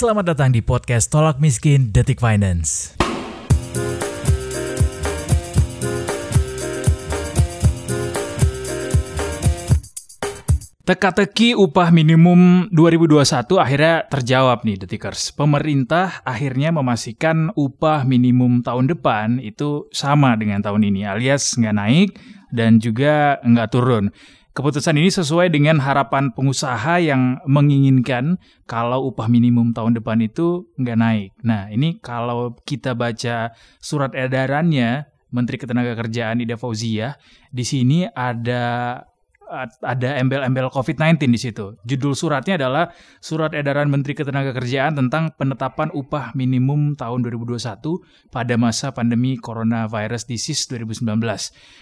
Selamat datang di podcast Tolak Miskin Detik Finance. Teka-teki upah minimum 2021 akhirnya terjawab nih Detikers. Pemerintah akhirnya memastikan upah minimum tahun depan itu sama dengan tahun ini alias nggak naik dan juga nggak turun. Keputusan ini sesuai dengan harapan pengusaha yang menginginkan kalau upah minimum tahun depan itu nggak naik. Nah ini kalau kita baca surat edarannya Menteri Ketenagakerjaan Ida Fauzia, di sini ada ada embel-embel COVID-19 di situ. Judul suratnya adalah Surat Edaran Menteri Ketenagakerjaan tentang penetapan upah minimum tahun 2021 pada masa pandemi coronavirus disease 2019.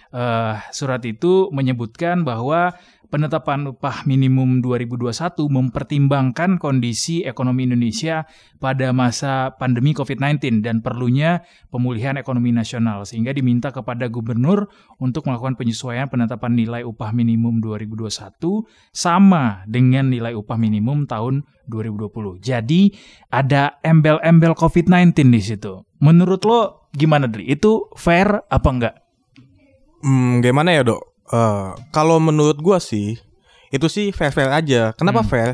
Uh, surat itu menyebutkan bahwa penetapan upah minimum 2021 mempertimbangkan kondisi ekonomi Indonesia pada masa pandemi COVID-19 dan perlunya pemulihan ekonomi nasional sehingga diminta kepada gubernur untuk melakukan penyesuaian penetapan nilai upah minimum 2021 sama dengan nilai upah minimum tahun 2020. Jadi ada embel-embel COVID-19 di situ. Menurut lo gimana Dri? Itu fair apa enggak? Hmm, gimana ya dok? Uh, kalau menurut gua sih itu sih fair fair aja. Kenapa hmm. fair?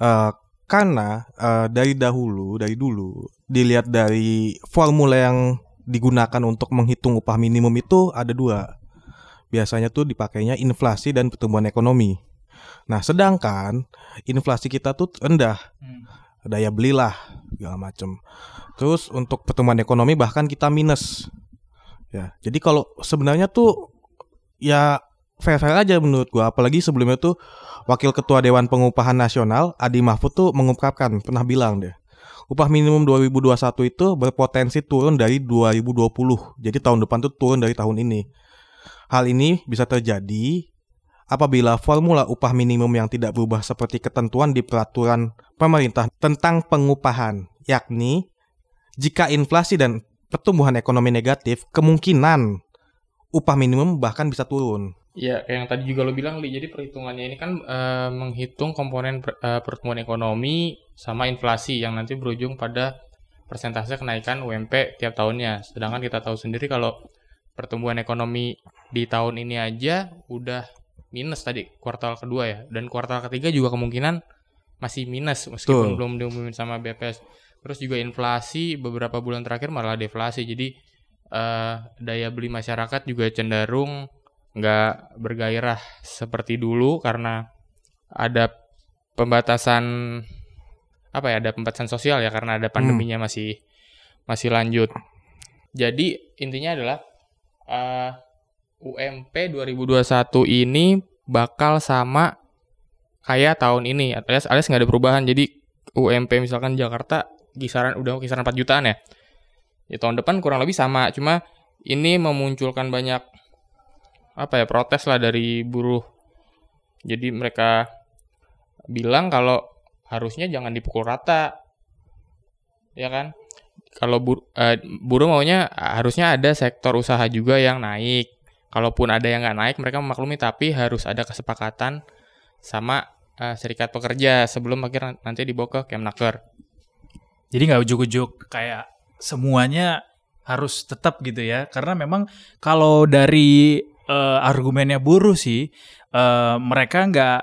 Uh, karena uh, dari dahulu, dari dulu dilihat dari formula yang digunakan untuk menghitung upah minimum itu ada dua. Biasanya tuh dipakainya inflasi dan pertumbuhan ekonomi. Nah, sedangkan inflasi kita tuh rendah. Hmm. Daya belilah segala macam. Terus untuk pertumbuhan ekonomi bahkan kita minus. Ya, jadi kalau sebenarnya tuh ya fair-fair aja menurut gua. Apalagi sebelumnya tuh Wakil Ketua Dewan Pengupahan Nasional Adi Mahfud tuh mengungkapkan pernah bilang deh upah minimum 2021 itu berpotensi turun dari 2020 jadi tahun depan tuh turun dari tahun ini. Hal ini bisa terjadi apabila formula upah minimum yang tidak berubah seperti ketentuan di peraturan pemerintah tentang pengupahan yakni jika inflasi dan pertumbuhan ekonomi negatif kemungkinan upah minimum bahkan bisa turun. Iya, kayak yang tadi juga lo bilang, Li. Jadi perhitungannya ini kan uh, menghitung komponen per, uh, pertumbuhan ekonomi sama inflasi yang nanti berujung pada persentase kenaikan UMP tiap tahunnya. Sedangkan kita tahu sendiri kalau pertumbuhan ekonomi di tahun ini aja udah minus tadi kuartal kedua ya, dan kuartal ketiga juga kemungkinan masih minus meskipun Tuh. belum diumumin sama BPS. Terus juga inflasi beberapa bulan terakhir malah deflasi. Jadi uh, daya beli masyarakat juga cenderung nggak bergairah seperti dulu karena ada pembatasan apa ya ada pembatasan sosial ya karena ada pandeminya hmm. masih masih lanjut. Jadi intinya adalah uh, UMP 2021 ini bakal sama kayak tahun ini alias alias nggak ada perubahan. Jadi UMP misalkan Jakarta kisaran udah kisaran 4 jutaan ya ya tahun depan kurang lebih sama. Cuma ini memunculkan banyak apa ya protes lah dari buruh. Jadi mereka bilang kalau harusnya jangan dipukul rata. Ya kan? Kalau bur, uh, buruh maunya harusnya ada sektor usaha juga yang naik. Kalaupun ada yang nggak naik mereka memaklumi tapi harus ada kesepakatan sama uh, serikat pekerja sebelum akhir nanti dibawa ke Kemnaker jadi nggak ujuk-ujuk kayak semuanya harus tetap gitu ya karena memang kalau dari uh, argumennya buruh sih uh, mereka nggak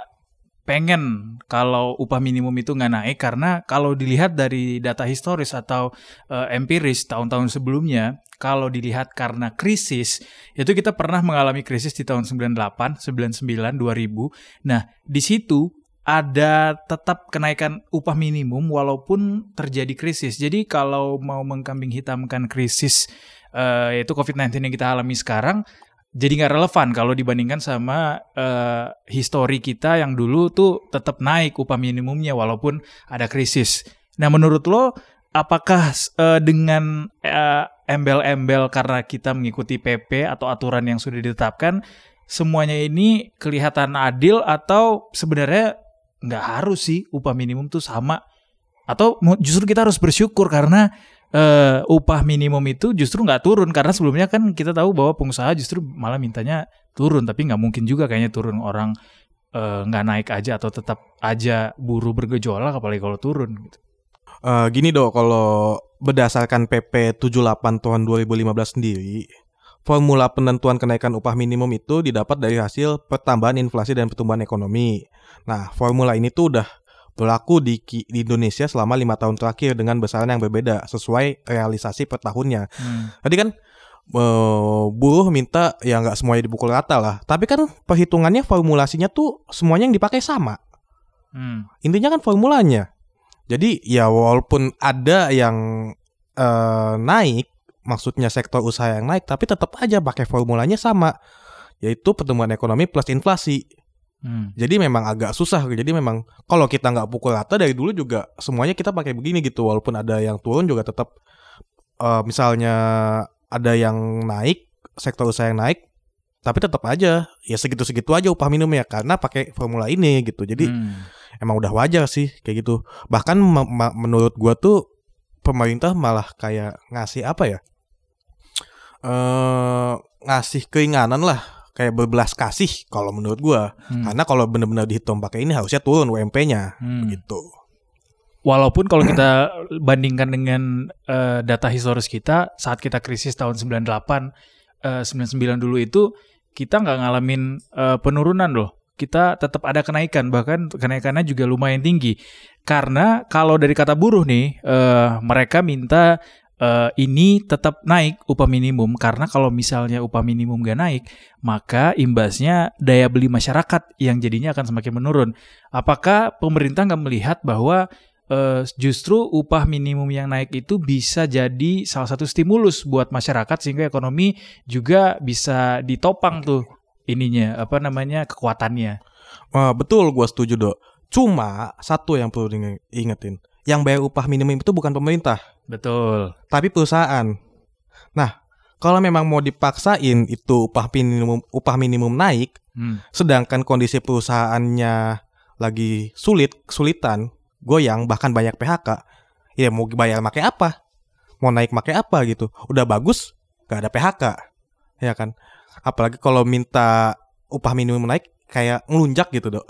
pengen kalau upah minimum itu nggak naik karena kalau dilihat dari data historis atau uh, empiris tahun-tahun sebelumnya kalau dilihat karena krisis itu kita pernah mengalami krisis di tahun 98, 99, 2000. Nah, di situ ada tetap kenaikan upah minimum walaupun terjadi krisis. Jadi kalau mau mengkambing hitamkan krisis uh, yaitu COVID-19 yang kita alami sekarang, jadi nggak relevan kalau dibandingkan sama uh, histori kita yang dulu tuh tetap naik upah minimumnya walaupun ada krisis. Nah menurut lo apakah uh, dengan embel embel-embel karena kita mengikuti PP atau aturan yang sudah ditetapkan semuanya ini kelihatan adil atau sebenarnya nggak harus sih upah minimum tuh sama. Atau justru kita harus bersyukur karena uh, upah minimum itu justru nggak turun. Karena sebelumnya kan kita tahu bahwa pengusaha justru malah mintanya turun. Tapi nggak mungkin juga kayaknya turun orang nggak uh, naik aja atau tetap aja buruh bergejolak apalagi kalau turun gitu. Eh, gini dok, kalau berdasarkan PP 78 tahun 2015 sendiri, formula penentuan kenaikan upah minimum itu didapat dari hasil pertambahan inflasi dan pertumbuhan ekonomi. Nah, formula ini tuh udah berlaku di, di Indonesia selama lima tahun terakhir dengan besaran yang berbeda sesuai realisasi per tahunnya. Hmm. Tadi kan eh, buruh minta ya nggak semuanya dipukul rata lah, tapi kan perhitungannya formulasinya tuh semuanya yang dipakai sama. Hmm. Intinya kan formulanya. Jadi ya walaupun ada yang eh, naik, maksudnya sektor usaha yang naik, tapi tetap aja pakai formulanya sama, yaitu pertumbuhan ekonomi plus inflasi. Hmm. Jadi memang agak susah. Jadi memang kalau kita nggak pukul rata dari dulu juga semuanya kita pakai begini gitu. Walaupun ada yang turun juga tetap eh, misalnya ada yang naik, sektor usaha yang naik, tapi tetap aja ya segitu-segitu aja upah minimumnya karena pakai formula ini gitu. Jadi Hmm. emang udah wajar sih kayak gitu. Bahkan menurut gua tuh pemerintah malah kayak ngasih apa ya? Eh ngasih keringanan lah, kayak berbelas kasih kalau menurut gua. Hmm. Karena kalau benar-benar dihitung pakai ini harusnya turun UMP-nya Hmm. gitu. Walaupun kalau kita bandingkan dengan eh, data historis kita saat kita krisis tahun 98 eh, 99 dulu itu kita nggak ngalamin eh, penurunan loh. Kita tetap ada kenaikan bahkan kenaikannya juga lumayan tinggi. Karena kalau dari kata buruh nih eh, mereka minta eh, ini tetap naik upah minimum karena kalau misalnya upah minimum gak naik maka imbasnya daya beli masyarakat yang jadinya akan semakin menurun. Apakah pemerintah nggak melihat bahwa eh, justru upah minimum yang naik itu bisa jadi salah satu stimulus buat masyarakat sehingga ekonomi juga bisa ditopang tuh ininya apa namanya kekuatannya. Wah, betul gua setuju, Dok. Cuma satu yang perlu diinge- ingetin. Yang bayar upah minimum itu bukan pemerintah, Betul. tapi perusahaan. Nah, kalau memang mau dipaksain itu upah minimum upah minimum naik, Hmm. sedangkan kondisi perusahaannya lagi sulit, kesulitan, goyang, bahkan banyak PHK, ya mau bayar pakai apa? Mau naik pakai apa gitu? Udah bagus, gak ada PHK, ya kan? Apalagi kalau minta upah minimum naik, kayak ngelunjak gitu dok.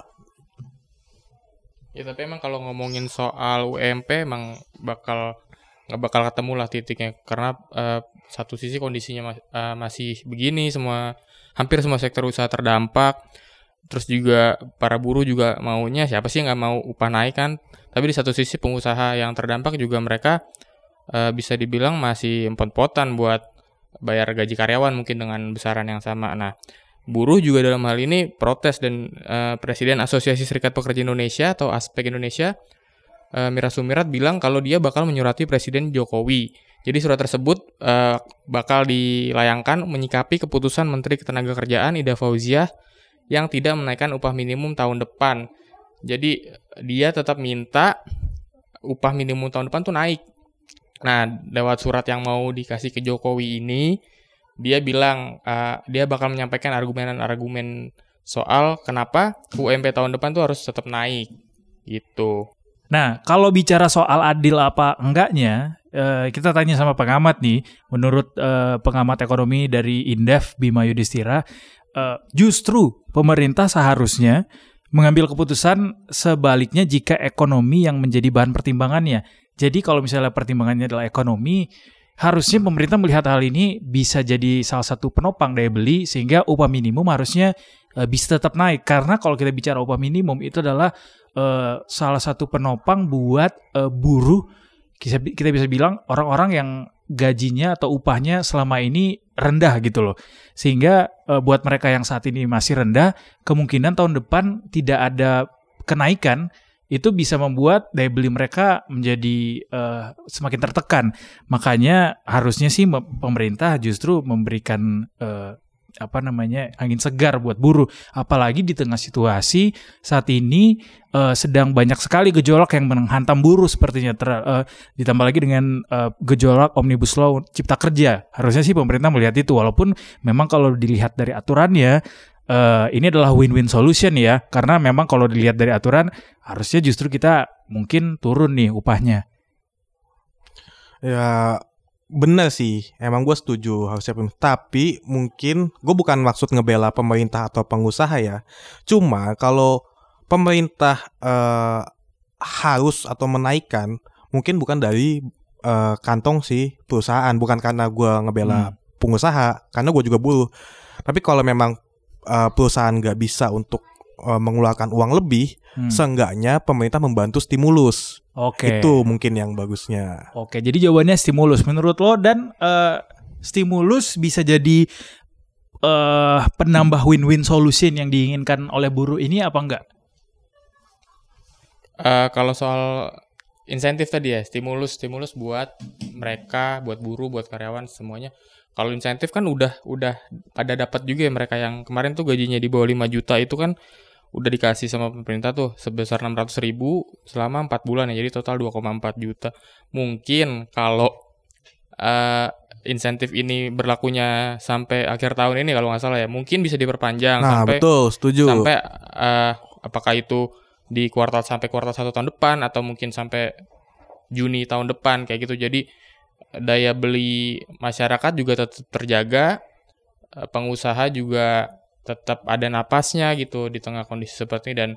Ya tapi emang kalau ngomongin soal UMP emang bakal nggak bakal ketemu lah titiknya. Karena eh, satu sisi kondisinya mas- eh, masih begini semua hampir semua sektor usaha terdampak. Terus juga para buruh juga maunya siapa sih nggak mau upah naik kan? Tapi di satu sisi pengusaha yang terdampak juga mereka eh, bisa dibilang masih empot-potan buat bayar gaji karyawan mungkin dengan besaran yang sama. Nah buruh juga dalam hal ini protes dan eh, Presiden Asosiasi Serikat Pekerja Indonesia atau Aspek Indonesia eh, Mira Sumirat bilang kalau dia bakal menyurati Presiden Jokowi. Jadi surat tersebut eh, bakal dilayangkan menyikapi keputusan Menteri Ketenagakerjaan Ida Fauziah yang tidak menaikkan upah minimum tahun depan. Jadi dia tetap minta upah minimum tahun depan tuh naik. Nah, lewat surat yang mau dikasih ke Jokowi ini, dia bilang uh, dia bakal menyampaikan argumen-argumen soal kenapa UMP tahun depan tuh harus tetap naik gitu. Nah, kalau bicara soal adil apa enggaknya, eh, kita tanya sama pengamat nih. Menurut eh, pengamat ekonomi dari Indef Bima Yudhistira, eh, justru pemerintah seharusnya mengambil keputusan sebaliknya jika ekonomi yang menjadi bahan pertimbangannya. Jadi kalau misalnya pertimbangannya adalah ekonomi, harusnya pemerintah melihat hal ini bisa jadi salah satu penopang daya beli sehingga upah minimum harusnya eh, bisa tetap naik. Karena kalau kita bicara upah minimum itu adalah eh, salah satu penopang buat eh, buruh kita, bisa bilang orang-orang yang gajinya atau upahnya selama ini rendah gitu loh sehingga eh, buat mereka yang saat ini masih rendah kemungkinan tahun depan tidak ada kenaikan itu bisa membuat daya beli mereka menjadi eh, semakin tertekan. Makanya harusnya sih me- pemerintah justru memberikan eh, apa namanya angin segar buat buruh. Apalagi di tengah situasi saat ini eh, sedang banyak sekali gejolak yang menghantam buruh sepertinya. Ter, eh, ditambah lagi dengan eh, gejolak omnibus law cipta kerja. Harusnya sih pemerintah melihat itu walaupun memang kalau dilihat dari aturannya eh, ini adalah win-win solution ya karena memang kalau dilihat dari aturan harusnya justru kita mungkin turun nih upahnya Ya bener sih, emang gue setuju harusnya Tapi mungkin gue bukan maksud ngebela pemerintah atau pengusaha ya. Cuma kalau pemerintah eh, harus atau menaikkan, mungkin bukan dari eh, kantong si perusahaan, bukan karena gua ngebela Hmm. pengusaha, karena gue juga buruh. Tapi kalau memang eh, perusahaan nggak bisa untuk eh, mengeluarkan uang lebih, Hmm. seenggaknya pemerintah membantu stimulus. Oke. Itu mungkin yang bagusnya. Oke, jadi jawabannya stimulus menurut lo dan eh, stimulus bisa jadi eh penambah win-win solution yang diinginkan oleh buruh ini apa enggak? Eh, kalau soal insentif tadi ya, stimulus stimulus buat mereka, buat buruh, buat karyawan semuanya. Kalau insentif kan udah udah pada dapat juga ya mereka. Yang kemarin tuh gajinya di bawah 5 juta itu kan udah dikasih sama pemerintah tuh sebesar 600 ribu selama 4 bulan ya. Jadi total 2,4 juta. Mungkin kalau eh, insentif ini berlakunya sampai akhir tahun ini kalau nggak salah ya mungkin bisa diperpanjang Nah, sampai betul, setuju. sampai eh, apakah itu di kuartal sampai kuartal satu tahun depan atau mungkin sampai Juni tahun depan kayak gitu. Jadi daya beli masyarakat juga tetap terjaga eh, pengusaha juga tetap ada napasnya gitu di tengah kondisi seperti ini dan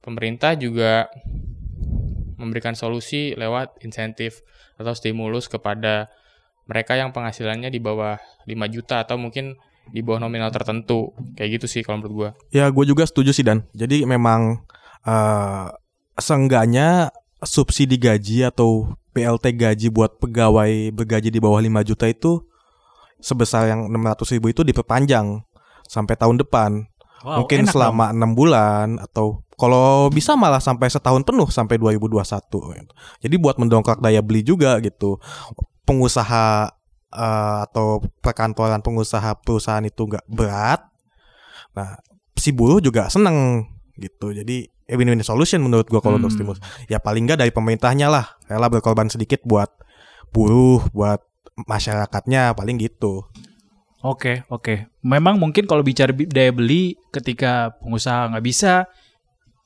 pemerintah juga memberikan solusi lewat insentif atau stimulus kepada mereka yang penghasilannya di bawah 5 juta atau mungkin di bawah nominal tertentu kayak gitu sih kalau menurut gua Ya, gue juga setuju sih Dan. Jadi memang eh seenggaknya subsidi gaji atau PLT gaji buat pegawai bergaji di bawah 5 juta itu sebesar yang 600 ribu itu diperpanjang sampai tahun depan. Wow, Mungkin enak selama enam bulan atau kalau bisa malah sampai setahun penuh sampai 2021. gitu. Jadi buat mendongkrak daya beli juga gitu. Pengusaha eh, atau perkantoran pengusaha perusahaan itu nggak berat. Nah, si buruh juga seneng gitu. Jadi win-win solution menurut gua kalau untuk Hmm. stimulus. Ya paling nggak dari pemerintahnya lah, rela berkorban sedikit buat buruh, buat masyarakatnya paling gitu. Oke, oke. Memang mungkin kalau bicara bi- daya beli ketika pengusaha nggak bisa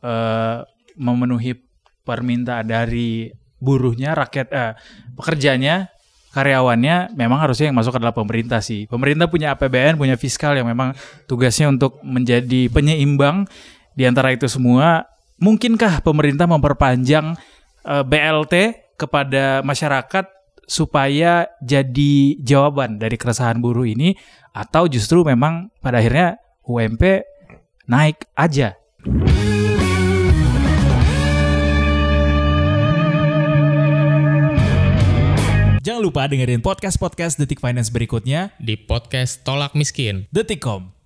eh, memenuhi permintaan dari buruhnya, rakyat eh, pekerjanya, karyawannya, memang harusnya yang masuk adalah pemerintah sih. Pemerintah punya APBN, punya fiskal yang memang tugasnya untuk menjadi penyeimbang di antara itu semua. Mungkinkah pemerintah memperpanjang eh, BLT kepada masyarakat supaya jadi jawaban dari keresahan buruh ini atau justru memang pada akhirnya UMP naik aja. Jangan lupa dengerin podcast-podcast Detik Finance berikutnya di podcast Tolak Miskin Detikcom.